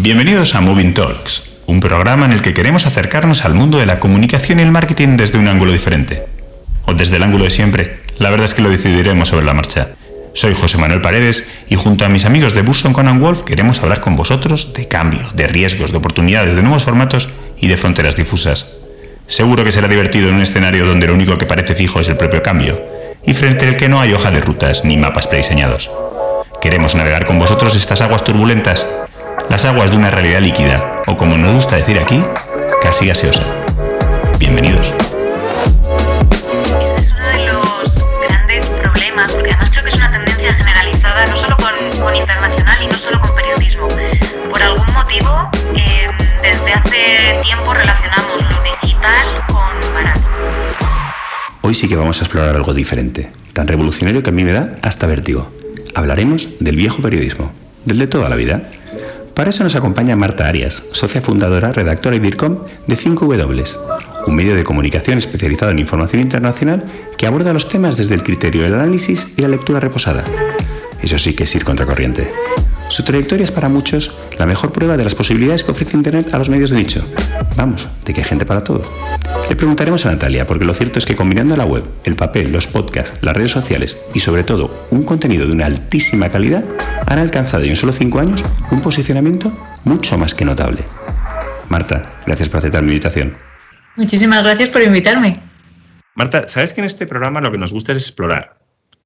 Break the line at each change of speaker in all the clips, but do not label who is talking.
Bienvenidos a Moving Talks, un programa en el que queremos acercarnos al mundo de la comunicación y el marketing desde un ángulo diferente. O desde el ángulo de siempre, la verdad es que lo decidiremos sobre la marcha. Soy José Manuel Paredes y junto a mis amigos de Busson Conan Wolf queremos hablar con vosotros de cambio, de riesgos, de oportunidades, de nuevos formatos y de fronteras difusas. Seguro que será divertido en un escenario donde lo único que parece fijo es el propio cambio y frente al que no hay hoja de rutas ni mapas prediseñados. Queremos navegar con vosotros estas aguas turbulentas las aguas de una realidad líquida, o como nos gusta decir aquí, casi gaseosa. Bienvenidos.
Este es uno de los grandes problemas, porque además creo que es una tendencia generalizada, no solo con, internacional y no solo con periodismo. Por algún motivo, em, desde hace tiempo relacionamos lo digital con barato.
Hoy sí que vamos a explorar algo diferente, tan revolucionario que a mí me da hasta vértigo. Hablaremos del viejo periodismo, del de toda la vida para eso nos acompaña Marta Arias, socia fundadora, redactora y DIRCOM de 5W, un medio de comunicación especializado en información internacional que aborda los temas desde el criterio del análisis y la lectura reposada. Eso sí que es ir contracorriente. Su trayectoria es para muchos la mejor prueba de las posibilidades que ofrece Internet a los medios de nicho. Vamos, de que hay gente para todo. Le preguntaremos a Natalia, porque lo cierto es que combinando la web, el papel, los podcasts, las redes sociales y sobre todo un contenido de una altísima calidad, han alcanzado en solo 5 años un posicionamiento mucho más que notable. Marta, gracias por aceptar mi invitación.
Muchísimas gracias por invitarme.
Marta, sabes que en este programa lo que nos gusta es explorar.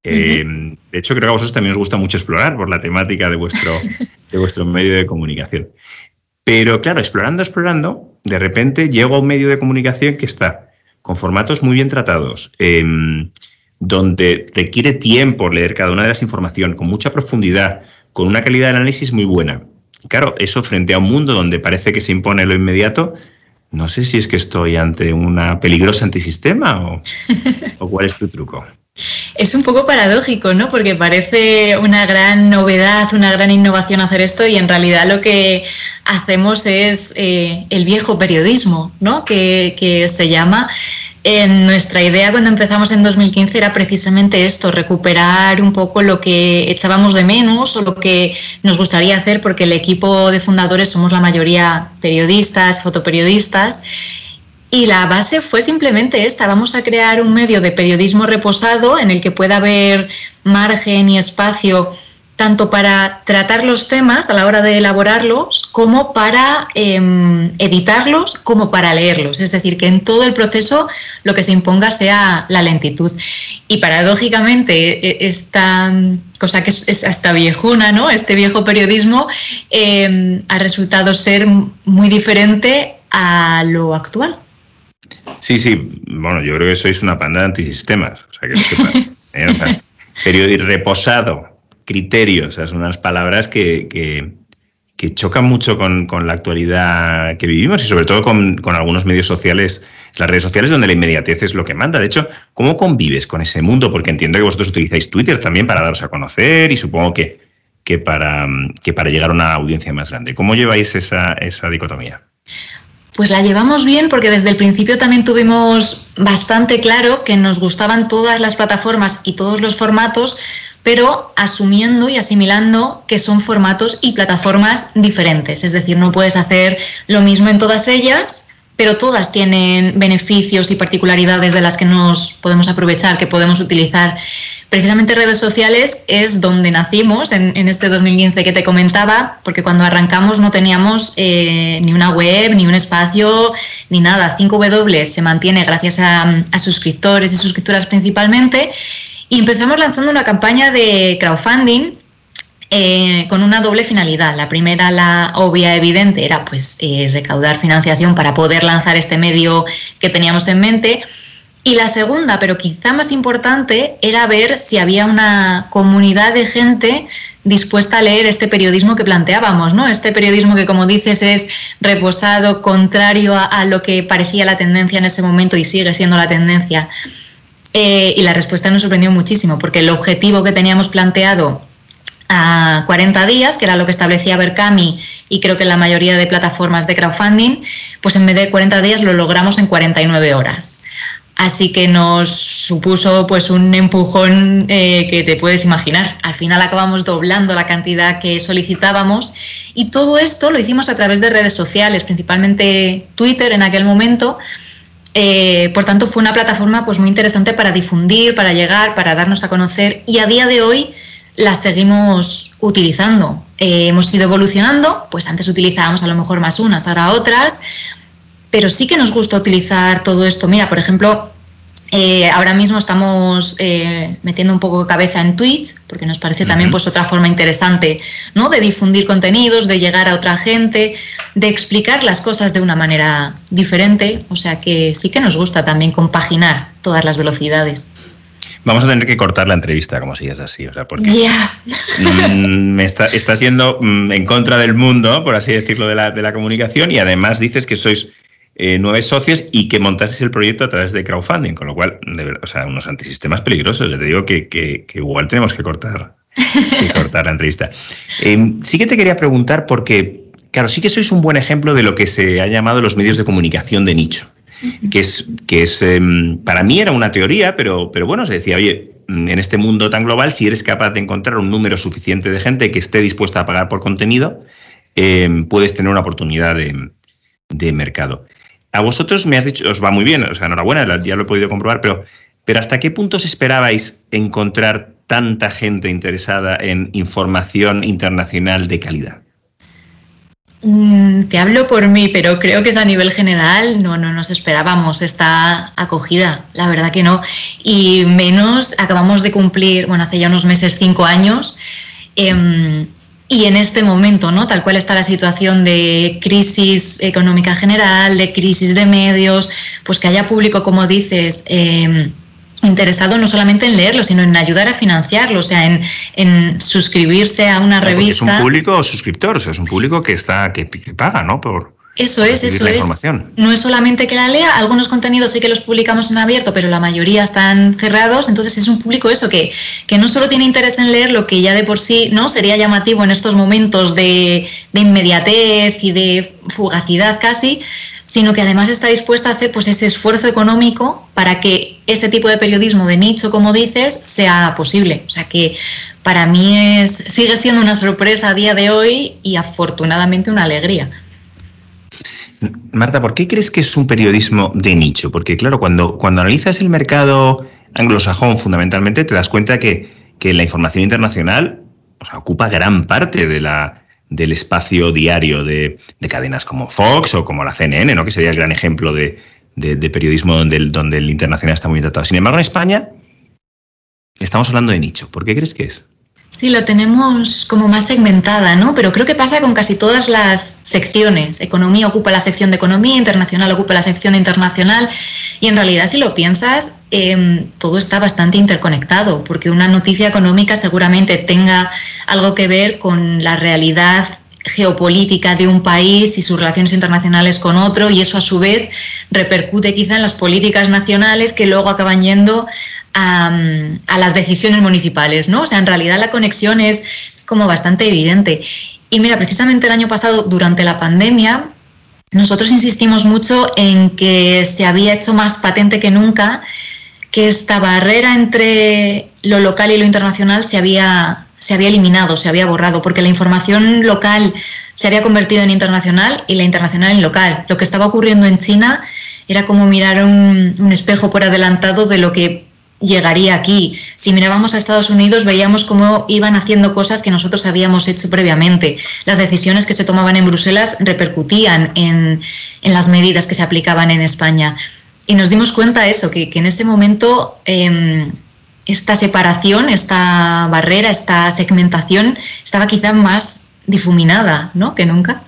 Eh, de hecho, creo que a vosotros también os gusta mucho explorar por la temática de vuestro, de vuestro medio de comunicación. Pero claro, explorando, explorando, de repente llego a un medio de comunicación que está con formatos muy bien tratados, em, donde requiere tiempo leer cada una de las informaciones, con mucha profundidad, con una calidad de análisis muy buena. Claro, eso frente a un mundo donde parece que se impone lo inmediato, no sé si es que estoy ante una peligrosa antisistema o, o cuál es tu truco.
Es un poco paradójico, ¿no? Porque parece una gran novedad, una gran innovación hacer esto y en realidad lo que hacemos es eh, el viejo periodismo, ¿no? Que, se llama. En nuestra idea cuando empezamos en 2015 era precisamente esto, recuperar un poco lo que echábamos de menos o lo que nos gustaría hacer, porque el equipo de fundadores somos la mayoría periodistas, fotoperiodistas, y la base fue simplemente esta, vamos a crear un medio de periodismo reposado en el que pueda haber margen y espacio tanto para tratar los temas a la hora de elaborarlos como para em, editarlos, como para leerlos. Es decir, que en todo el proceso lo que se imponga sea la lentitud. Y paradójicamente e, esta cosa que es, hasta viejuna, ¿no? este viejo periodismo em, ha resultado ser muy diferente a lo actual.
Sí, sí, bueno, yo creo que sois una panda de antisistemas. O sea, que, ¿eh? reposado, criterios, son unas palabras que, que, chocan mucho con, la actualidad que vivimos y sobre todo con, algunos medios sociales, las redes sociales donde la inmediatez es lo que manda. De hecho, ¿cómo convives con ese mundo? Porque entiendo que vosotros utilizáis Twitter también para daros a conocer y supongo que, que, para, que para llegar a una audiencia más grande. ¿Cómo lleváis esa, esa dicotomía?
Pues la llevamos bien porque desde el principio también tuvimos bastante claro que nos gustaban todas las plataformas y todos los formatos, pero asumiendo y asimilando que son formatos y plataformas diferentes. Es decir, no puedes hacer lo mismo en todas ellas, pero todas tienen beneficios y particularidades de las que nos podemos aprovechar, que podemos utilizar precisamente redes sociales es donde nacimos en, este 2015 que te comentaba, porque cuando arrancamos no teníamos eh, ni una web, ni un espacio, ni nada. 5W se mantiene gracias a, suscriptores y suscriptoras principalmente. Y empezamos lanzando una campaña de crowdfunding eh, con una doble finalidad. La primera, la obvia, evidente, era pues eh, recaudar financiación para poder lanzar este medio que teníamos en mente y la segunda, pero quizá más importante, era ver si había una comunidad de gente dispuesta a leer este periodismo que planteábamos, ¿no? Este periodismo que, como dices, es reposado, contrario a, lo que parecía la tendencia en ese momento y sigue siendo la tendencia. Eh, y la respuesta nos sorprendió muchísimo, porque el objetivo que teníamos planteado a 40 días, que era lo que establecía Berkami y creo que la mayoría de plataformas de crowdfunding, pues en vez de 40 días lo logramos en 49 horas. Así que nos supuso pues un empujón eh, que te puedes imaginar. Al final acabamos doblando la cantidad que solicitábamos y todo esto lo hicimos a través de redes sociales, principalmente Twitter en aquel momento. Eh, por tanto, fue una plataforma pues, muy interesante para difundir, para llegar, para darnos a conocer y a día de hoy la seguimos utilizando. Eh, hemos ido evolucionando, pues antes utilizábamos a lo mejor más unas, ahora otras, pero sí que nos gusta utilizar todo esto. Mira, por ejemplo, eh, ahora mismo estamos eh, metiendo un poco de cabeza en Twitch, porque nos parece también pues, otra forma interesante ¿no? de difundir contenidos, de llegar a otra gente, de explicar las cosas de una manera diferente. O sea que sí que nos gusta también compaginar todas las velocidades.
Vamos a tener que cortar la entrevista, como si es así, o sea, porque mm, me está, estás yendo mm, en contra del mundo, por así decirlo, de la, de la comunicación y además dices que sois eh, nueve socios y que montases el proyecto a través de crowdfunding, con lo cual, o sea, unos antisistemas peligrosos. Ya te digo que, igual tenemos que cortar, cortar la entrevista. Em, sí que te quería preguntar porque, claro, sí que sois un buen ejemplo de lo que se ha llamado los medios de comunicación de nicho, que es, que es em, para mí era una teoría, pero, pero bueno, se decía, oye, en este mundo tan global, si eres capaz de encontrar un número suficiente de gente que esté dispuesta a pagar por contenido, em, puedes tener una oportunidad de, de mercado. A vosotros me has dicho, os va muy bien, o sea, enhorabuena, ya lo he podido comprobar, pero, pero ¿hasta qué puntos esperabais encontrar tanta gente interesada en información internacional de calidad?
Mm, te hablo por mí, pero creo que es a nivel general, no, no nos esperábamos esta acogida, la verdad que no. Y menos, acabamos de cumplir, bueno, hace ya unos meses, cinco años. Em, y en este momento, ¿no? Tal cual está la situación de crisis económica general, de crisis de medios, pues que haya público, como dices, em, interesado no solamente en leerlo, sino en ayudar a financiarlo, o sea, en, suscribirse a una revista.
Es un público suscriptor, o sea, es un público que está, que, que paga, ¿no? Por,
eso es, eso es. No es solamente que la lea, algunos contenidos sí que los publicamos en abierto, pero la mayoría están cerrados, entonces es un público eso que, que no solo tiene interés en leer lo que ya de por sí no sería llamativo en estos momentos de, de inmediatez y de fugacidad casi, sino que además está dispuesta a hacer pues ese esfuerzo económico para que ese tipo de periodismo de nicho, como dices, sea posible. O sea que para mí es, sigue siendo una sorpresa a día de hoy y afortunadamente una alegría.
Marta, ¿por qué crees que es un periodismo de nicho? Porque claro, cuando, cuando analizas el mercado anglosajón fundamentalmente, te das cuenta que, la información internacional ocupa gran parte de la, del espacio diario de, cadenas como Fox o como la CNN, ¿no? que sería el gran ejemplo de, periodismo donde el, donde el internacional está muy tratado. Sin embargo, en España estamos hablando de nicho. ¿Por qué crees que es?
Sí, lo tenemos como más segmentada, ¿no? Pero creo que pasa con casi todas las secciones. Economía ocupa la sección de economía, internacional ocupa la sección internacional y en realidad si lo piensas, em, todo está bastante interconectado, porque una noticia económica seguramente tenga algo que ver con la realidad geopolítica de un país y sus relaciones internacionales con otro y eso a su vez repercute quizá en las políticas nacionales que luego acaban yendo a, las decisiones municipales, ¿no? O sea, en realidad la conexión es como bastante evidente. Y mira, precisamente el año pasado, durante la pandemia, nosotros insistimos mucho en que se había hecho más patente que nunca que esta barrera entre lo local y lo internacional se había, se había eliminado, se había borrado, porque la información local se había convertido en internacional y la internacional en local. Lo que estaba ocurriendo en China era como mirar un, un espejo por adelantado de lo que llegaría aquí. Si mirábamos a Estados Unidos, veíamos cómo iban haciendo cosas que nosotros habíamos hecho previamente. Las decisiones que se tomaban en Bruselas repercutían en, las medidas que se aplicaban en España. Y nos dimos cuenta de eso, que, en ese momento em, esta separación, esta barrera, esta segmentación estaba quizá más difuminada ¿no? que nunca.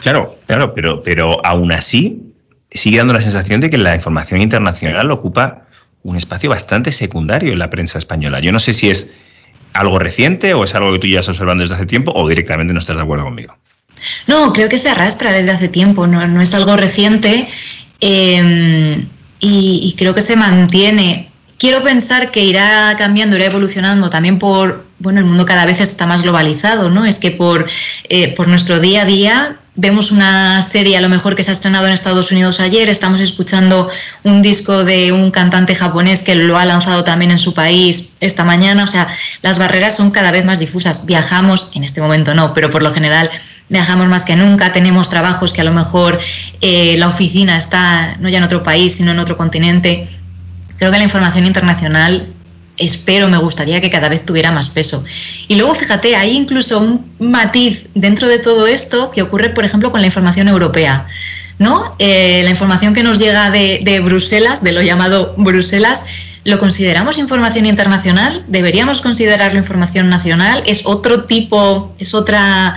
Claro, claro, pero, pero aún así sigue dando la sensación de que la información internacional ocupa un espacio bastante secundario en la prensa española. Yo no sé si es algo reciente o es algo que tú ya estás observando desde hace tiempo o directamente no estás de acuerdo conmigo.
No, creo que se arrastra desde hace tiempo, no, es algo reciente em, y, creo que se mantiene. Quiero pensar que irá cambiando, irá evolucionando también por, bueno, el mundo cada vez está más globalizado, ¿no? Es que por, eh, por nuestro día a día vemos una serie a lo mejor que se ha estrenado en Estados Unidos ayer, estamos escuchando un disco de un cantante japonés que lo ha lanzado también en su país esta mañana, o sea, las barreras son cada vez más difusas. Viajamos, en este momento no, pero por lo general viajamos más que nunca, tenemos trabajos que a lo mejor eh, la oficina está no ya en otro país, sino en otro continente. Creo que la información internacional espero, me gustaría que cada vez tuviera más peso. Y luego, fíjate, hay incluso un matiz dentro de todo esto que ocurre, por ejemplo, con la información europea. ¿no? Eh, la información que nos llega de, Bruselas, de lo llamado Bruselas, ¿lo consideramos información internacional? ¿Deberíamos considerarlo información nacional? ¿Es otro tipo, es otra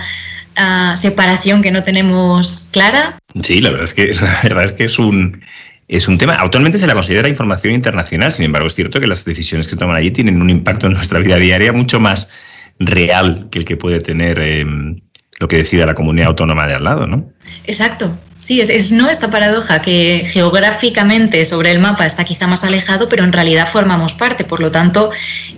ah, separación que no tenemos clara?
Sí, la verdad es que, la verdad es, que es un es un tema. Actualmente se la considera información internacional, sin embargo, es cierto que las decisiones que toman allí tienen un impacto en nuestra vida diaria mucho más real que el que puede tener em, lo que decida la comunidad autónoma de al lado, ¿no?
Exacto. Sí, es, no esta paradoja que geográficamente sobre el mapa está quizá más alejado, pero en realidad formamos parte. Por lo tanto,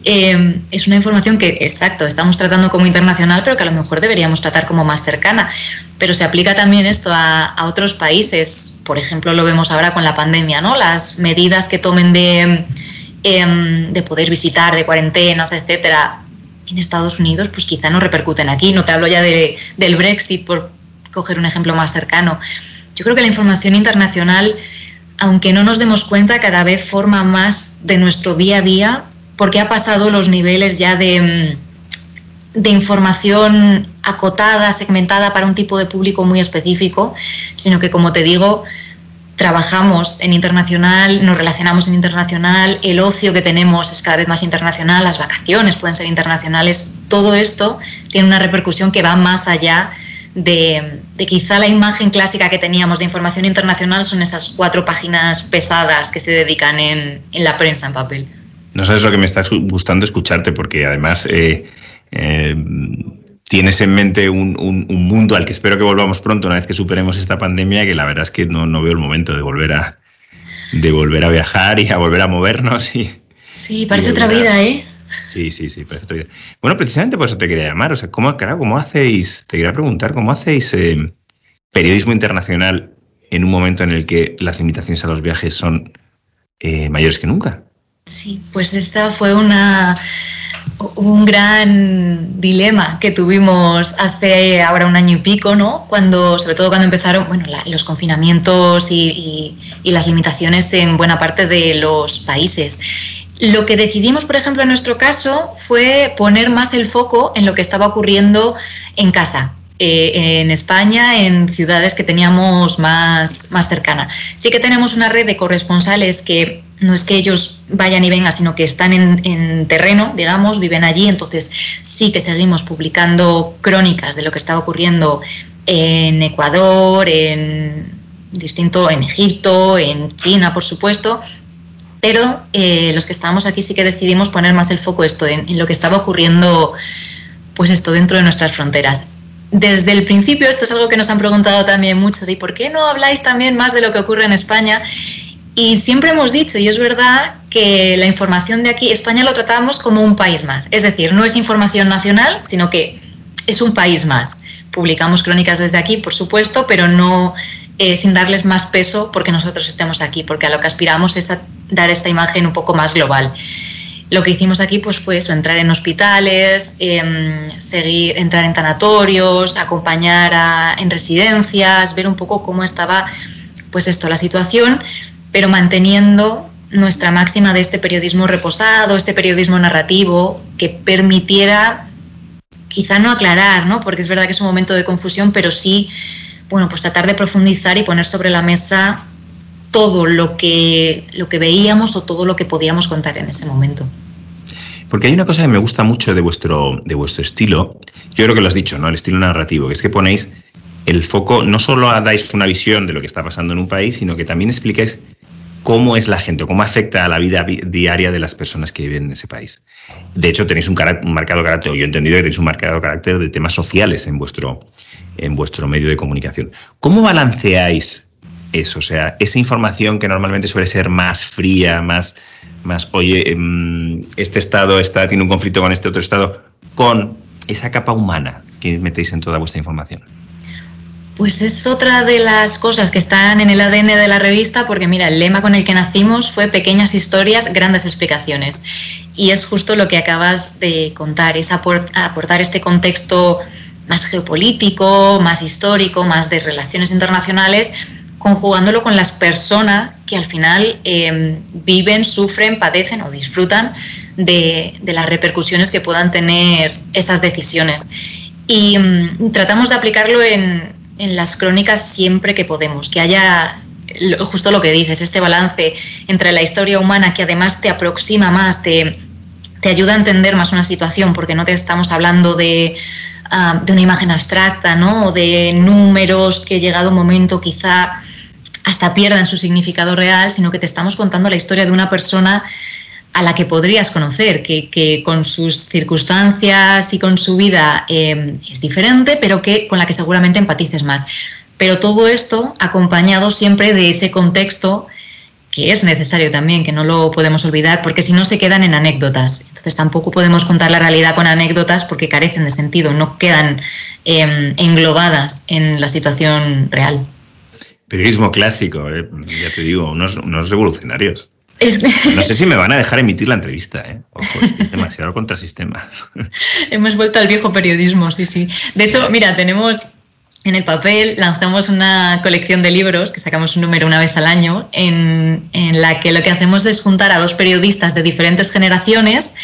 em, es una información que, exacto, estamos tratando como internacional, pero que a lo mejor deberíamos tratar como más cercana pero se aplica también esto a, otros países. Por ejemplo, lo vemos ahora con la pandemia, ¿no? Las medidas que tomen de, em, de poder visitar, de cuarentenas, etcétera, en Estados Unidos, pues quizá no repercuten aquí. No te hablo ya del Brexit, por coger un ejemplo más cercano. Yo creo que la información internacional, aunque no nos demos cuenta, cada vez forma más de nuestro día a día, porque ha pasado los niveles ya de em, de información acotada, segmentada para un tipo de público muy específico, sino que, como te digo, trabajamos en internacional, nos relacionamos en internacional, el ocio que tenemos es cada vez más internacional, las vacaciones pueden ser internacionales, todo esto tiene una repercusión que va más allá de, quizá la imagen clásica que teníamos de información internacional son esas cuatro páginas pesadas que se dedican en, la prensa en papel.
No sabes lo que me está gustando escucharte porque además... Eh, eh, tienes en mente un, mundo al que espero que volvamos pronto una vez que superemos esta pandemia, que la verdad es que no, no veo el momento de volver a de volver a viajar y a volver a movernos. Y,
sí, parece otra vida, ¿eh?
Sí, sí, sí, parece otra vida. Bueno, precisamente por eso te quería llamar. O sea, ¿cómo, cómo hacéis, te quería preguntar, cómo hacéis eh, periodismo internacional en un momento en el que las limitaciones a los viajes son eh, mayores que nunca?
Sí, pues esta fue una un gran dilema que tuvimos hace ahora un año y pico, ¿no? Cuando, sobre todo cuando empezaron bueno, los confinamientos y, las limitaciones en buena parte de los países. Lo que decidimos, por ejemplo, en nuestro caso, fue poner más el foco en lo que estaba ocurriendo en casa, eh, en España, en ciudades que teníamos más, más cercana. Sí que tenemos una red de corresponsales que no es que ellos vayan y vengan, sino que están en, terreno, digamos, viven allí, entonces sí que seguimos publicando crónicas de lo que está ocurriendo en Ecuador, en distinto, en Egipto, en China, por supuesto, pero eh, los que estamos aquí sí que decidimos poner más el foco esto en, en, lo que estaba ocurriendo, pues esto dentro de nuestras fronteras. Desde el principio, esto es algo que nos han preguntado también mucho, de por qué no habláis también más de lo que ocurre en España. Y siempre hemos dicho, y es verdad, que la información de aquí, España lo tratamos como un país más. Es decir, no es información nacional, sino que es un país más. Publicamos crónicas desde aquí, por supuesto, pero no eh, sin darles más peso porque nosotros estemos aquí, porque a lo que aspiramos es a dar esta imagen un poco más global. Lo que hicimos aquí pues fue eso, entrar en hospitales, em, seguir, entrar en tanatorios, acompañar en residencias, ver un poco cómo estaba pues esto, la situación, pero manteniendo nuestra máxima de este periodismo reposado, este periodismo narrativo, que permitiera quizá no aclarar, ¿no? porque es verdad que es un momento de confusión, pero sí, bueno, pues tratar de profundizar y poner sobre la mesa todo lo que, lo que veíamos o todo lo que podíamos contar en ese momento.
Porque hay una cosa que me gusta mucho de vuestro, de vuestro estilo, yo creo que lo has dicho, ¿no? El estilo narrativo, que es que ponéis el foco, no solo dais una visión de lo que está pasando en un país, sino que también explicáis cómo es la gente, cómo afecta a la vida diaria de las personas que viven en ese país. De hecho, tenéis un, marcado carácter, yo he entendido que tenéis un marcado carácter de temas sociales en vuestro, en vuestro medio de comunicación. ¿Cómo balanceáis eso? O sea, esa información que normalmente suele ser más fría, más, más oye, em, este Estado está, tiene un conflicto con este otro Estado, con esa capa humana que metéis en toda vuestra información.
Pues es otra de las cosas que están en el ADN de la revista, porque mira, el lema con el que nacimos fue pequeñas historias, grandes explicaciones. Y es justo lo que acabas de contar, es aportar este contexto más geopolítico, más histórico, más de relaciones internacionales, conjugándolo con las personas que al final em, viven, sufren, padecen o disfrutan de, las repercusiones que puedan tener esas decisiones. Y mm, tratamos de aplicarlo en, en las crónicas siempre que podemos, que haya justo lo que dices, este balance entre la historia humana que además te aproxima más, te, te ayuda a entender más una situación, porque no te estamos hablando de, ah, de una imagen abstracta, ¿no? O de números que llegado un momento quizá hasta pierdan su significado real, sino que te estamos contando la historia de una persona a la que podrías conocer, que, con sus circunstancias y con su vida eh, es diferente, pero que con la que seguramente empatices más. Pero todo esto acompañado siempre de ese contexto que es necesario también, que no lo podemos olvidar, porque si no se quedan en anécdotas. Entonces tampoco podemos contar la realidad con anécdotas porque carecen de sentido, no quedan em, englobadas en la situación real.
Periodismo clásico, eh, ya te digo, unos, unos revolucionarios. No sé si me van a dejar emitir la entrevista, ¿eh? Ojo, es demasiado contrasistema.
Hemos vuelto al viejo periodismo, sí, sí. De hecho, mira, tenemos en el papel, lanzamos una colección de libros, que sacamos un número una vez al año, en, en la que lo que hacemos es juntar a dos periodistas de diferentes generaciones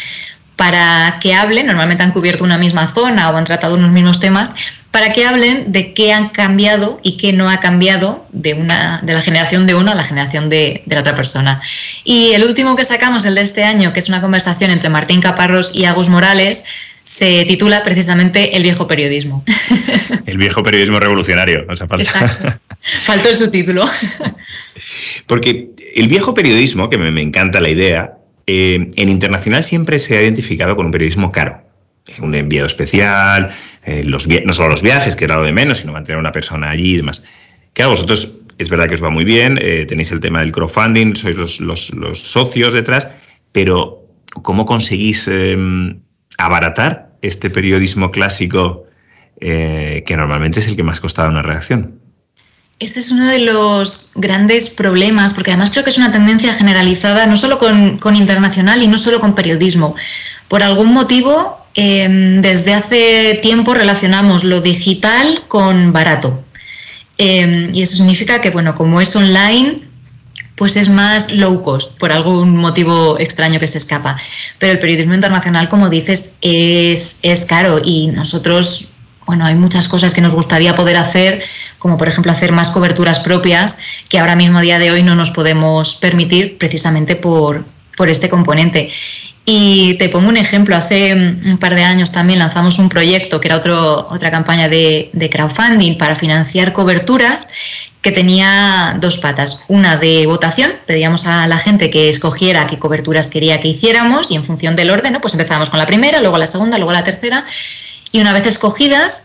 para que hablen, normalmente han cubierto una misma zona o han tratado unos mismos temas, para que hablen de qué han cambiado y qué no ha cambiado de, una, de la generación de uno a la generación de, la otra persona. Y el último que sacamos, el de este año, que es una conversación entre Martín Caparros y Agus Morales, se titula precisamente El viejo periodismo.
El viejo periodismo revolucionario. O sea,
falta... Faltó el subtítulo.
Porque el viejo periodismo, que me, encanta la idea, eh, en internacional siempre se ha identificado con un periodismo caro. Un enviado especial, eh, los, no solo los viajes, que era lo de menos, sino mantener a una persona allí y demás. Claro, vosotros es verdad que os va muy bien, eh, tenéis el tema del crowdfunding, sois los, socios detrás, pero ¿cómo conseguís em, abaratar este periodismo clásico eh, que normalmente es el que más costaba una reacción?
Este es uno de los grandes problemas, porque además creo que es una tendencia generalizada, no solo con, con internacional y no solo con periodismo. Por algún motivo, Em, desde hace tiempo relacionamos lo digital con barato. Em, y eso significa que, bueno, como es online, pues es más low cost, por algún motivo extraño que se escapa. Pero el periodismo internacional, como dices, es, es caro y nosotros, bueno, hay muchas cosas que nos gustaría poder hacer, como por ejemplo hacer más coberturas propias, que ahora mismo a día de hoy no nos podemos permitir precisamente por, por este componente. Y te pongo un ejemplo, hace un par de años también lanzamos un proyecto que era otro, otra campaña de, crowdfunding para financiar coberturas que tenía dos patas. Una de votación, pedíamos a la gente que escogiera qué coberturas quería que hiciéramos y en función del orden, pues empezábamos con la primera, luego la segunda, luego la tercera y una vez escogidas,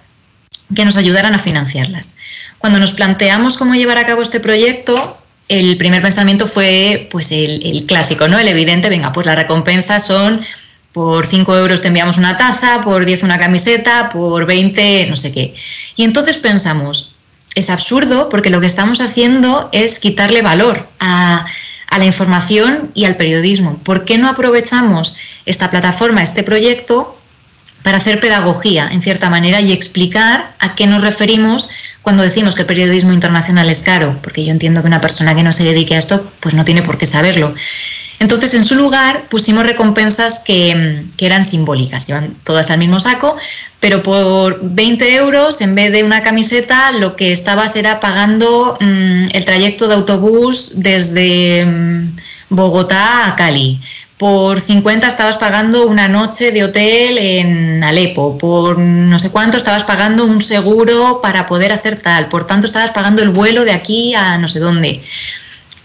que nos ayudaran a financiarlas. Cuando nos planteamos cómo llevar a cabo este proyecto, el primer pensamiento fue pues el, clásico, ¿no? El evidente, venga, pues las recompensas son por 5 euros te enviamos una taza, por 10 una camiseta, por 20 no sé qué. Y entonces pensamos, es absurdo porque lo que estamos haciendo es quitarle valor a, a la información y al periodismo. ¿Por qué no aprovechamos esta plataforma, este proyecto, para hacer pedagogía, en cierta manera, y explicar a qué nos referimos cuando decimos que el periodismo internacional es caro, porque yo entiendo que una persona que no se dedique a esto, pues no tiene por qué saberlo. Entonces, en su lugar, pusimos recompensas que, eran simbólicas, llevan todas al mismo saco, pero por 20 euros, en vez de una camiseta, lo que estabas era pagando mm, el trayecto de autobús desde mm, Bogotá a Cali por 50 estabas pagando una noche de hotel en Alepo, por no sé cuánto estabas pagando un seguro para poder hacer tal, por tanto estabas pagando el vuelo de aquí a no sé dónde.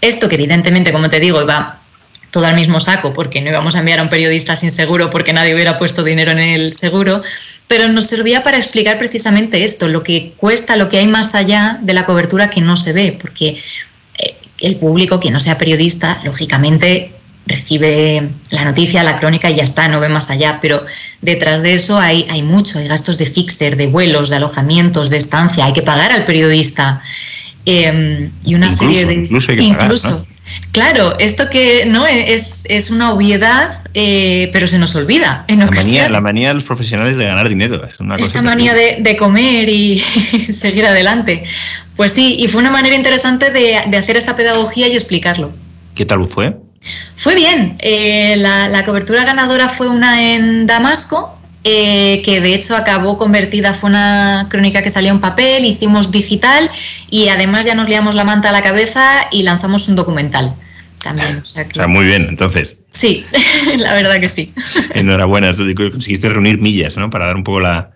Esto que evidentemente, como te digo, iba todo al mismo saco porque no íbamos a enviar a un periodista sin seguro porque nadie hubiera puesto dinero en el seguro, pero nos servía para explicar precisamente esto, lo que cuesta, lo que hay más allá de la cobertura que no se ve, porque eh, el público, quien no sea periodista, lógicamente recibe la noticia, la crónica y ya está, no ve más allá, pero detrás de eso hay, hay mucho, hay gastos de fixer, de vuelos, de alojamientos, de estancia, hay que pagar al periodista em, y una serie de...
Incluso, hay que pagar,
Claro, esto que no es, es una obviedad, eh, pero se nos olvida. En
la, manía, la manía de los profesionales de ganar dinero. Es una
Esta manía de, de, comer y seguir adelante. Pues sí, y fue una manera interesante de, de hacer esta pedagogía y explicarlo.
¿Qué tal fue?
Fue bien. Eh, la, cobertura ganadora fue una en Damasco, eh, que de hecho acabó convertida, fue una crónica que salió en papel, hicimos digital y además ya nos liamos la manta a la cabeza y lanzamos un documental también. O sea,
muy bien, entonces.
Sí, la verdad que sí.
Enhorabuena, conseguiste reunir millas ¿no? para dar un poco la,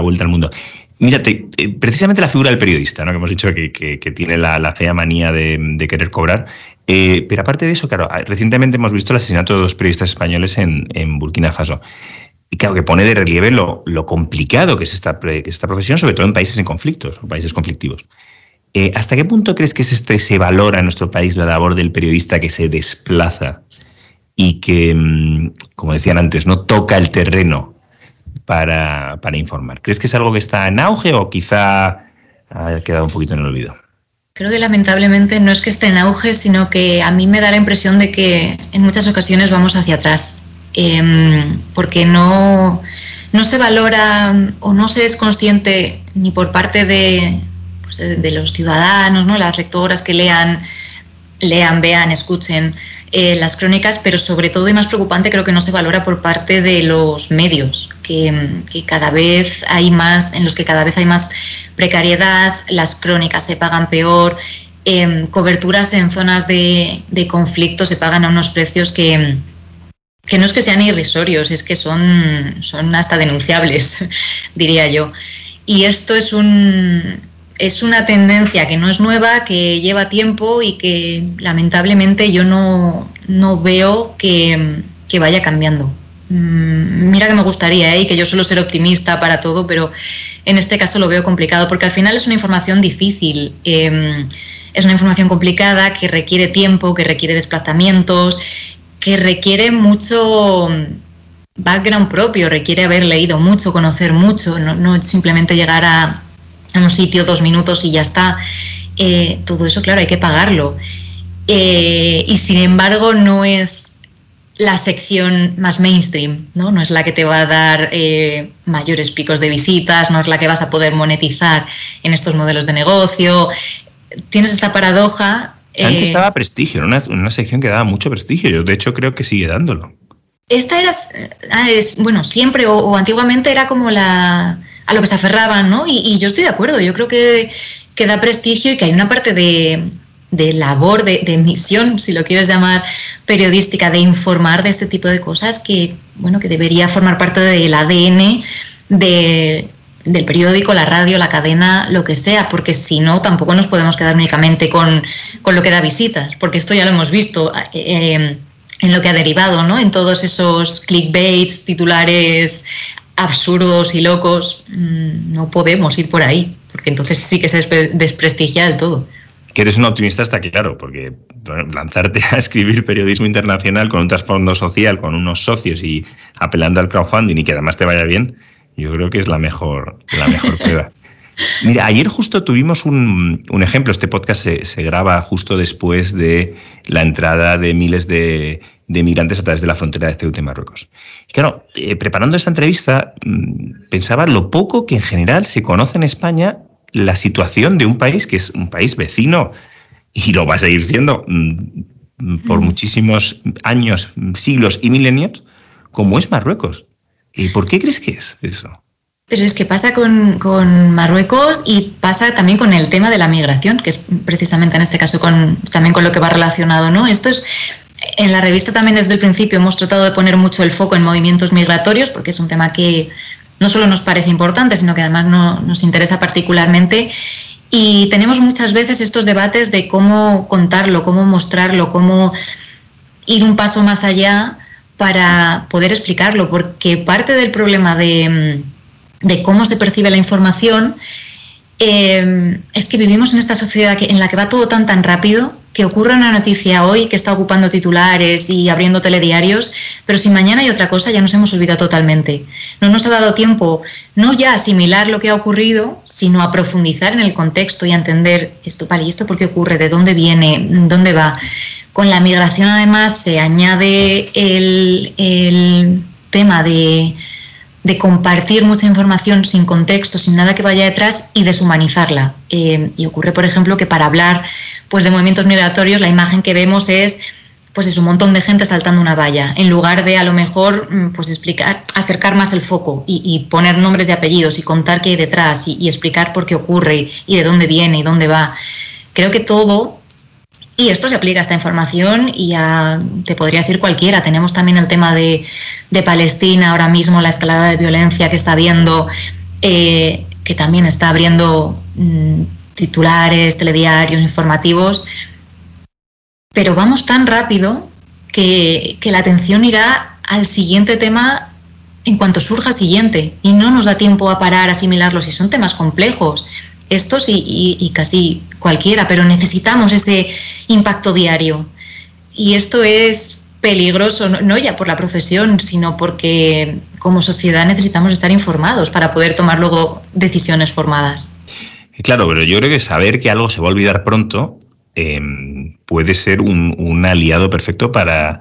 vuelta al mundo. Mírate, eh, precisamente la figura del periodista, ¿no? que hemos dicho que, tiene la, fea manía de, querer cobrar, eh, pero aparte de eso, claro, recientemente hemos visto el asesinato de dos periodistas españoles en, Burkina Faso. Y claro, que pone de relieve lo, complicado que es esta, profesión, sobre todo en países en conflictos o países conflictivos. Eh, ¿Hasta qué punto crees que es este, se valora en nuestro país la labor del periodista que se desplaza y que, mm, como decían antes, no toca el terreno para, para informar? ¿Crees que es algo que está en auge o quizá ha quedado un poquito en el olvido?
Creo que lamentablemente no es que esté en auge, sino que a mí me da la impresión de que en muchas ocasiones vamos hacia atrás, em, porque no, no se valora o no se es consciente ni por parte de, pues, de los ciudadanos, ¿no? las lectoras que lean, lean, vean, escuchen eh, las crónicas, pero sobre todo y más preocupante creo que no se valora por parte de los medios, que, cada vez hay más, en los que cada vez hay más precariedad, las crónicas se pagan peor, em, coberturas en zonas de, conflicto se pagan a unos precios que, que, no es que sean irrisorios, es que son, son hasta denunciables, diría yo. Y esto es, un, es una tendencia que no es nueva, que lleva tiempo y que lamentablemente yo no, no veo que, que vaya cambiando. Mm, mira que me gustaría ¿eh? y que yo suelo ser optimista para todo, pero en este caso lo veo complicado porque al final es una información difícil. Em, es una información complicada que requiere tiempo, que requiere desplazamientos, que requiere mucho background propio, requiere haber leído mucho, conocer mucho, no, simplemente llegar a, un sitio dos minutos y ya está. Eh, todo eso, claro, hay que pagarlo. Eh, y sin embargo, no es la sección más mainstream, ¿no? No es la que te va a dar eh, mayores picos de visitas, no es la que vas a poder monetizar en estos modelos de negocio. Tienes esta paradoja.
Antes daba prestigio, una, una sección que daba mucho prestigio. Yo, de hecho, creo que sigue dándolo.
Esta era, ah, bueno, siempre o, antiguamente era como la a lo que se aferraban, ¿no? Y, yo estoy de acuerdo. Yo creo que, que da prestigio y que hay una parte de, de labor, de, misión, si lo quieres llamar periodística, de informar de este tipo de cosas que, bueno, que debería formar parte del ADN del periódico, la radio, la cadena, lo que sea, porque si no, tampoco nos podemos quedar únicamente con, lo que da visitas, porque esto ya lo hemos visto eh, en lo que ha derivado, ¿no? En todos esos clickbaits, titulares absurdos y locos, mm, no podemos ir por ahí, porque entonces sí que se desprestigia del todo
que eres un optimista está claro, porque lanzarte a escribir periodismo internacional con un trasfondo social, con unos socios y apelando al crowdfunding y que además te vaya bien, yo creo que es la mejor, la mejor prueba. Mira, ayer justo tuvimos un, ejemplo, este podcast se, graba justo después de la entrada de miles de, migrantes a través de la frontera de Ceuta y Marruecos. Y claro, eh, preparando esta entrevista, mm, pensaba lo poco que en general se conoce en España la situación de un país que es un país vecino y lo va a seguir siendo mm, por muchísimos años, siglos y milenios, como es Marruecos. ¿Y por qué crees que es eso?
Pero es que pasa con, Marruecos y pasa también con el tema de la migración, que es precisamente en este caso con, también con lo que va relacionado, ¿no? Esto es, en la revista también desde el principio hemos tratado de poner mucho el foco en movimientos migratorios, porque es un tema que, no solo nos parece importante, sino que además nos interesa particularmente. Y tenemos muchas veces estos debates de cómo contarlo, cómo mostrarlo, cómo ir un paso más allá para poder explicarlo, porque parte del problema de, cómo se percibe la información eh, es que vivimos en esta sociedad en la que va todo tan tan rápido, que ocurre una noticia hoy que está ocupando titulares y abriendo telediarios, pero si mañana hay otra cosa ya nos hemos olvidado totalmente. No nos ha dado tiempo no ya asimilar lo que ha ocurrido, sino a profundizar en el contexto y a entender esto, vale, ¿y esto por qué ocurre? ¿De dónde viene? ¿Dónde va? Con la migración además se añade el, el tema de de compartir mucha información sin contexto, sin nada que vaya detrás y deshumanizarla. Eh, y ocurre, por ejemplo, que para hablar pues, de movimientos migratorios, la imagen que vemos es pues es un montón de gente saltando una valla, en lugar de a lo mejor mm, pues explicar, acercar más el foco y, poner nombres y apellidos y contar qué hay detrás y, explicar por qué ocurre y de dónde viene y dónde va. Creo que todo y esto se aplica a esta información y te podría decir cualquiera. Tenemos también el tema de, Palestina, ahora mismo la escalada de violencia que está habiendo, eh, que también está abriendo mm, titulares, telediarios, informativos. Pero vamos tan rápido que, la atención irá al siguiente tema en cuanto surja siguiente y no nos da tiempo a parar, a asimilarlos y son temas complejos estos y, casi cualquiera, pero necesitamos ese impacto diario. Y esto es peligroso, no, ya por la profesión, sino porque como sociedad necesitamos estar informados para poder tomar luego decisiones formadas.
Claro, pero yo creo que saber que algo se va a olvidar pronto em, puede ser un, aliado perfecto para,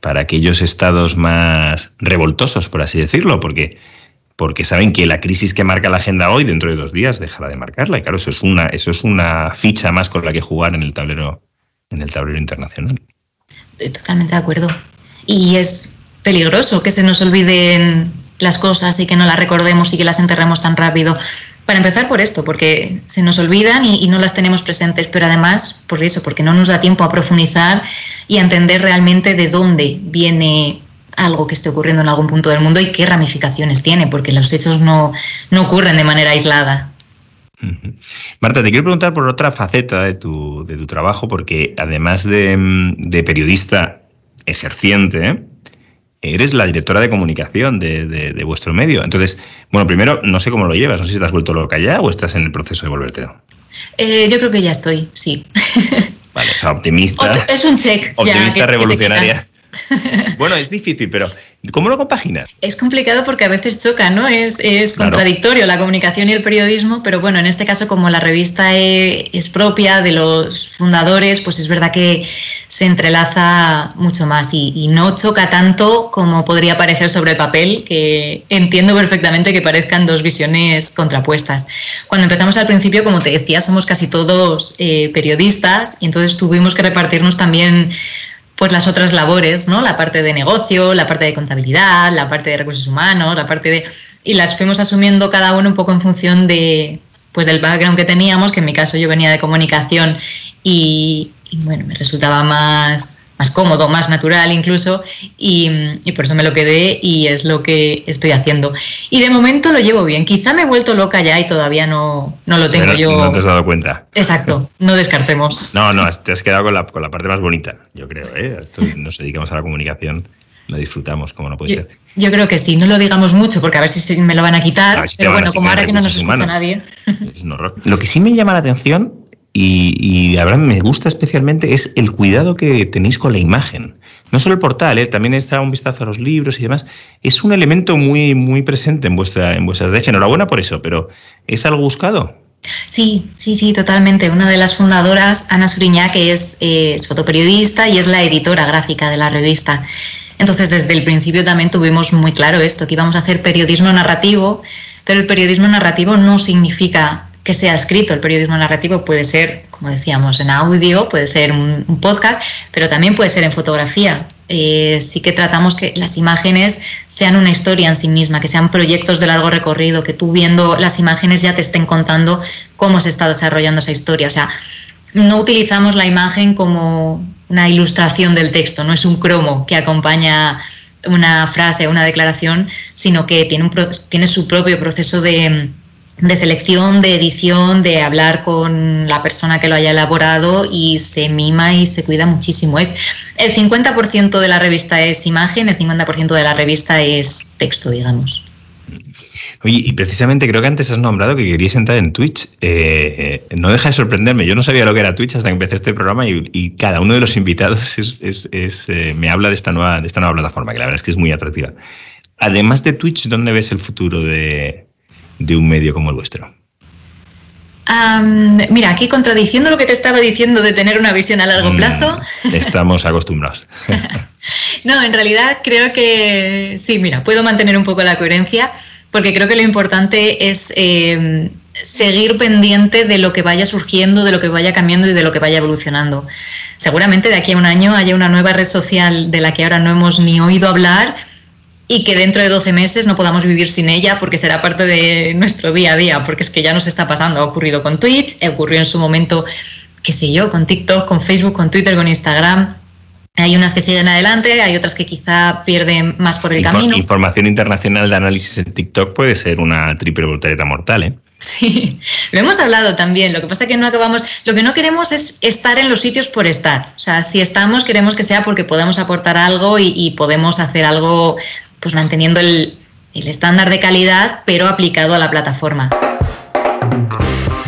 para aquellos estados más revoltosos, por así decirlo, porque porque saben que la crisis que marca la agenda hoy, dentro de dos días, dejará de marcarla. Y claro, eso es una, eso es una ficha más con la que jugar en el tablero, en el tablero internacional.
Totalmente de acuerdo. Y es peligroso que se nos olviden las cosas y que no las recordemos y que las enterremos tan rápido. Para empezar por esto, porque se nos olvidan y, no las tenemos presentes, pero además por eso, porque no nos da tiempo a profundizar y a entender realmente de dónde viene algo que esté ocurriendo en algún punto del mundo y qué ramificaciones tiene, porque los hechos no, no ocurren de manera aislada.
Marta, te quiero preguntar por otra faceta de tu, de tu trabajo, porque además de, periodista ejerciente, eres la directora de comunicación de, vuestro medio. Entonces, bueno, primero, no sé cómo lo llevas, no sé si te has vuelto loca ya o estás en el proceso de volvértelo.
Eh, yo creo que ya estoy, sí.
Vale, o sea, optimista.
es un check.
Optimista revolucionaria. bueno, es difícil, pero ¿cómo lo compaginas?
Es complicado porque a veces choca, ¿no? Es, contradictorio la comunicación y el periodismo, pero bueno, en este caso como la revista e, es, propia de los fundadores, pues es verdad que se entrelaza mucho más y, y, no choca tanto como podría parecer sobre el papel, que entiendo perfectamente que parezcan dos visiones contrapuestas. Cuando empezamos al principio, como te decía, somos casi todos eh, periodistas y entonces tuvimos que repartirnos también pues las otras labores, ¿no? La parte de negocio, la parte de contabilidad, la parte de recursos humanos, la parte de... Y las fuimos asumiendo cada uno un poco en función de, pues del background que teníamos, que en mi caso yo venía de comunicación y, y bueno, me resultaba más, más cómodo, más natural incluso, y, por eso me lo quedé y es lo que estoy haciendo. Y de momento lo llevo bien. Quizá me he vuelto loca ya y todavía no, no lo tengo yo.
No te has dado cuenta.
Exacto, no descartemos.
No, no, te has quedado con la, con la parte más bonita, yo creo. ¿eh? nos dedicamos a la comunicación, lo disfrutamos como no puede ser.
Yo creo que sí, no lo digamos mucho porque a ver si me lo van a quitar, pero bueno, como ahora que no nos escucha nadie.
Es un horror. Lo que sí me llama la atención y, ahora me gusta especialmente es el cuidado que tenéis con la imagen. No solo el portal, ¿eh? también está un vistazo a los libros y demás. Es un elemento muy, muy presente en vuestra, en vuestra Enhorabuena por eso, pero ¿es algo buscado?
Sí, sí, sí, totalmente. Una de las fundadoras, Ana Suriñá, que eh, es fotoperiodista y es la editora gráfica de la revista. Entonces, desde el principio también tuvimos muy claro esto, que íbamos a hacer periodismo narrativo, pero el periodismo narrativo no significa que sea escrito. El periodismo narrativo puede ser, como decíamos, en audio, puede ser un, podcast, pero también puede ser en fotografía. Eh, sí que tratamos que las imágenes sean una historia en sí misma, que sean proyectos de largo recorrido, que tú viendo las imágenes ya te estén contando cómo se está desarrollando esa historia. O sea, no utilizamos la imagen como una ilustración del texto, no es un cromo que acompaña una frase, una declaración, sino que tiene, un, tiene su propio proceso de de selección, de edición, de hablar con la persona que lo haya elaborado y se mima y se cuida muchísimo. Es el 50% de la revista es imagen, el 50% de la revista es texto, digamos.
Oye, y precisamente creo que antes has nombrado que querías entrar en Twitch. Eh, no deja de sorprenderme. Yo no sabía lo que era Twitch hasta que empecé este programa y, cada uno de los invitados eh, me habla de esta, nueva, de esta nueva plataforma, que la verdad es que es muy atractiva. Además de Twitch, ¿dónde ves el futuro de, un medio como el vuestro?
mira, aquí contradiciendo lo que te estaba diciendo de tener una visión a largo mm, plazo.
estamos acostumbrados.
no, en realidad creo que sí, mira, puedo mantener un poco la coherencia porque creo que lo importante es eh, seguir pendiente de lo que vaya surgiendo, de lo que vaya cambiando y de lo que vaya evolucionando. Seguramente de aquí a un año haya una nueva red social de la que ahora no hemos ni oído hablar y que dentro de 12 meses no podamos vivir sin ella porque será parte de nuestro día a día, porque es que ya nos está pasando. Ha ocurrido con Twitch, ocurrió en su momento, qué sé yo, con TikTok, con Facebook, con Twitter, con Instagram. Hay unas que siguen adelante, hay otras que quizá pierden más por el camino.
Información internacional de análisis en TikTok puede ser una triple voltereta mortal, ¿eh?
Sí, lo hemos hablado también. Lo que pasa es que no acabamos. Lo que no queremos es estar en los sitios por estar. O sea, si estamos, queremos que sea porque podemos aportar algo y, podemos hacer algo, pues manteniendo el, el estándar de calidad, pero aplicado a la plataforma.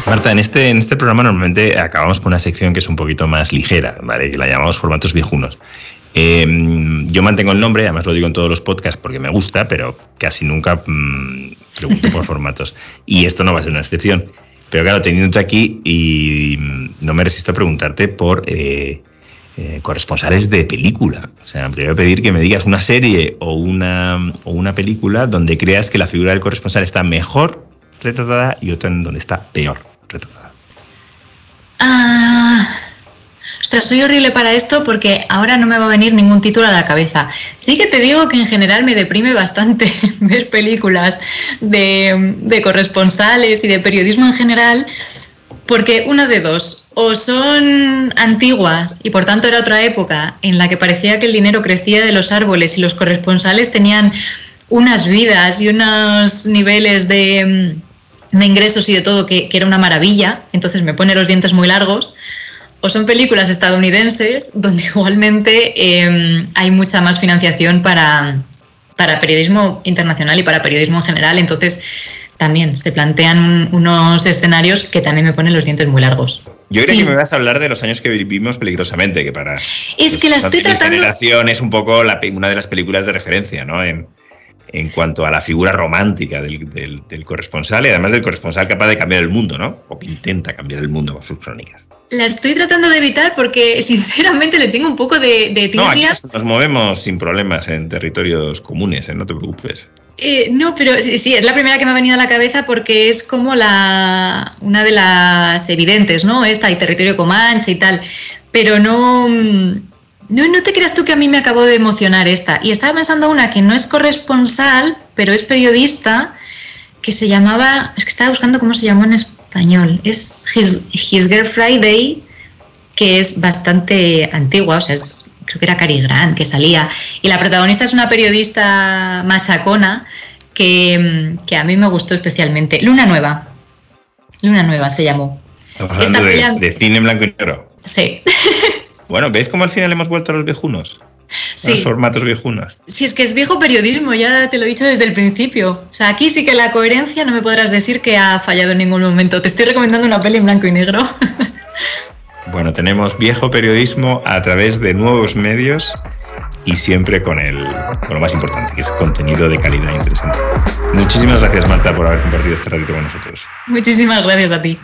Marta, en este, en este programa normalmente acabamos con una sección que es un poquito más ligera, ¿vale? que la llamamos formatos viejunos. Em, yo mantengo el nombre, además lo digo en todos los podcasts porque me gusta, pero casi nunca mm, pregunto por formatos. Y esto no va a ser una excepción. Pero claro, teniéndote aquí, y mm, no me resisto a preguntarte por eh, eh, corresponsales de película. O sea, primero pedir que me digas una serie o una, o una película donde creas que la figura del corresponsal está mejor retratada y otra en donde está peor.
Ah, ostras, soy horrible para esto porque ahora no me va a venir ningún título a la cabeza. Sí que te digo que en general me deprime bastante ver películas de corresponsales y de periodismo en general, porque una de dos, o son antiguas y por tanto era otra época en la que parecía que el dinero crecía de los árboles y los corresponsales tenían unas vidas y unos niveles de de ingresos y de todo, que, era una maravilla, entonces me pone los dientes muy largos, o son películas estadounidenses donde igualmente em, hay mucha más financiación para, para periodismo internacional y para periodismo en general, entonces también se plantean unos escenarios que también me ponen los dientes muy largos.
Yo creo que me vas a hablar de los años que vivimos peligrosamente, que para
es que la estoy tratando...
generación es un poco una de las películas de referencia, ¿no? En, en cuanto a la figura romántica del, corresponsal y además del corresponsal capaz de cambiar el mundo, ¿no? O que intenta cambiar el mundo con sus crónicas.
La estoy tratando de evitar porque sinceramente le tengo un poco de, de
No, aquí nos movemos sin problemas en territorios comunes, ¿eh? no te preocupes.
Eh, no, pero sí, es la primera que me ha venido a la cabeza porque es como la una de las evidentes, ¿no? Esta y territorio comanche y tal. Pero no no, no te creas tú que a mí me acabó de emocionar esta. Y estaba pensando una que no es corresponsal, pero es periodista, que se llamaba, es que estaba buscando cómo se llamó en español. Es His, Girl Friday, que es bastante antigua, o sea, es, creo que era Cary Grant que salía. Y la protagonista es una periodista machacona que, a mí me gustó especialmente. Luna Nueva. Luna Nueva se llamó.
Estamos hablando de, de cine blanco y negro.
Sí.
Bueno, ¿veis cómo al final hemos vuelto a los viejunos? Sí. los formatos viejunos.
Sí, es que es viejo periodismo, ya te lo he dicho desde el principio. O sea, aquí sí que la coherencia no me podrás decir que ha fallado en ningún momento. Te estoy recomendando una peli en blanco y negro.
Bueno, tenemos viejo periodismo a través de nuevos medios y siempre con, el, con lo más importante, que es contenido de calidad interesante. Muchísimas gracias, Marta, por haber compartido este ratito con nosotros.
Muchísimas gracias a ti.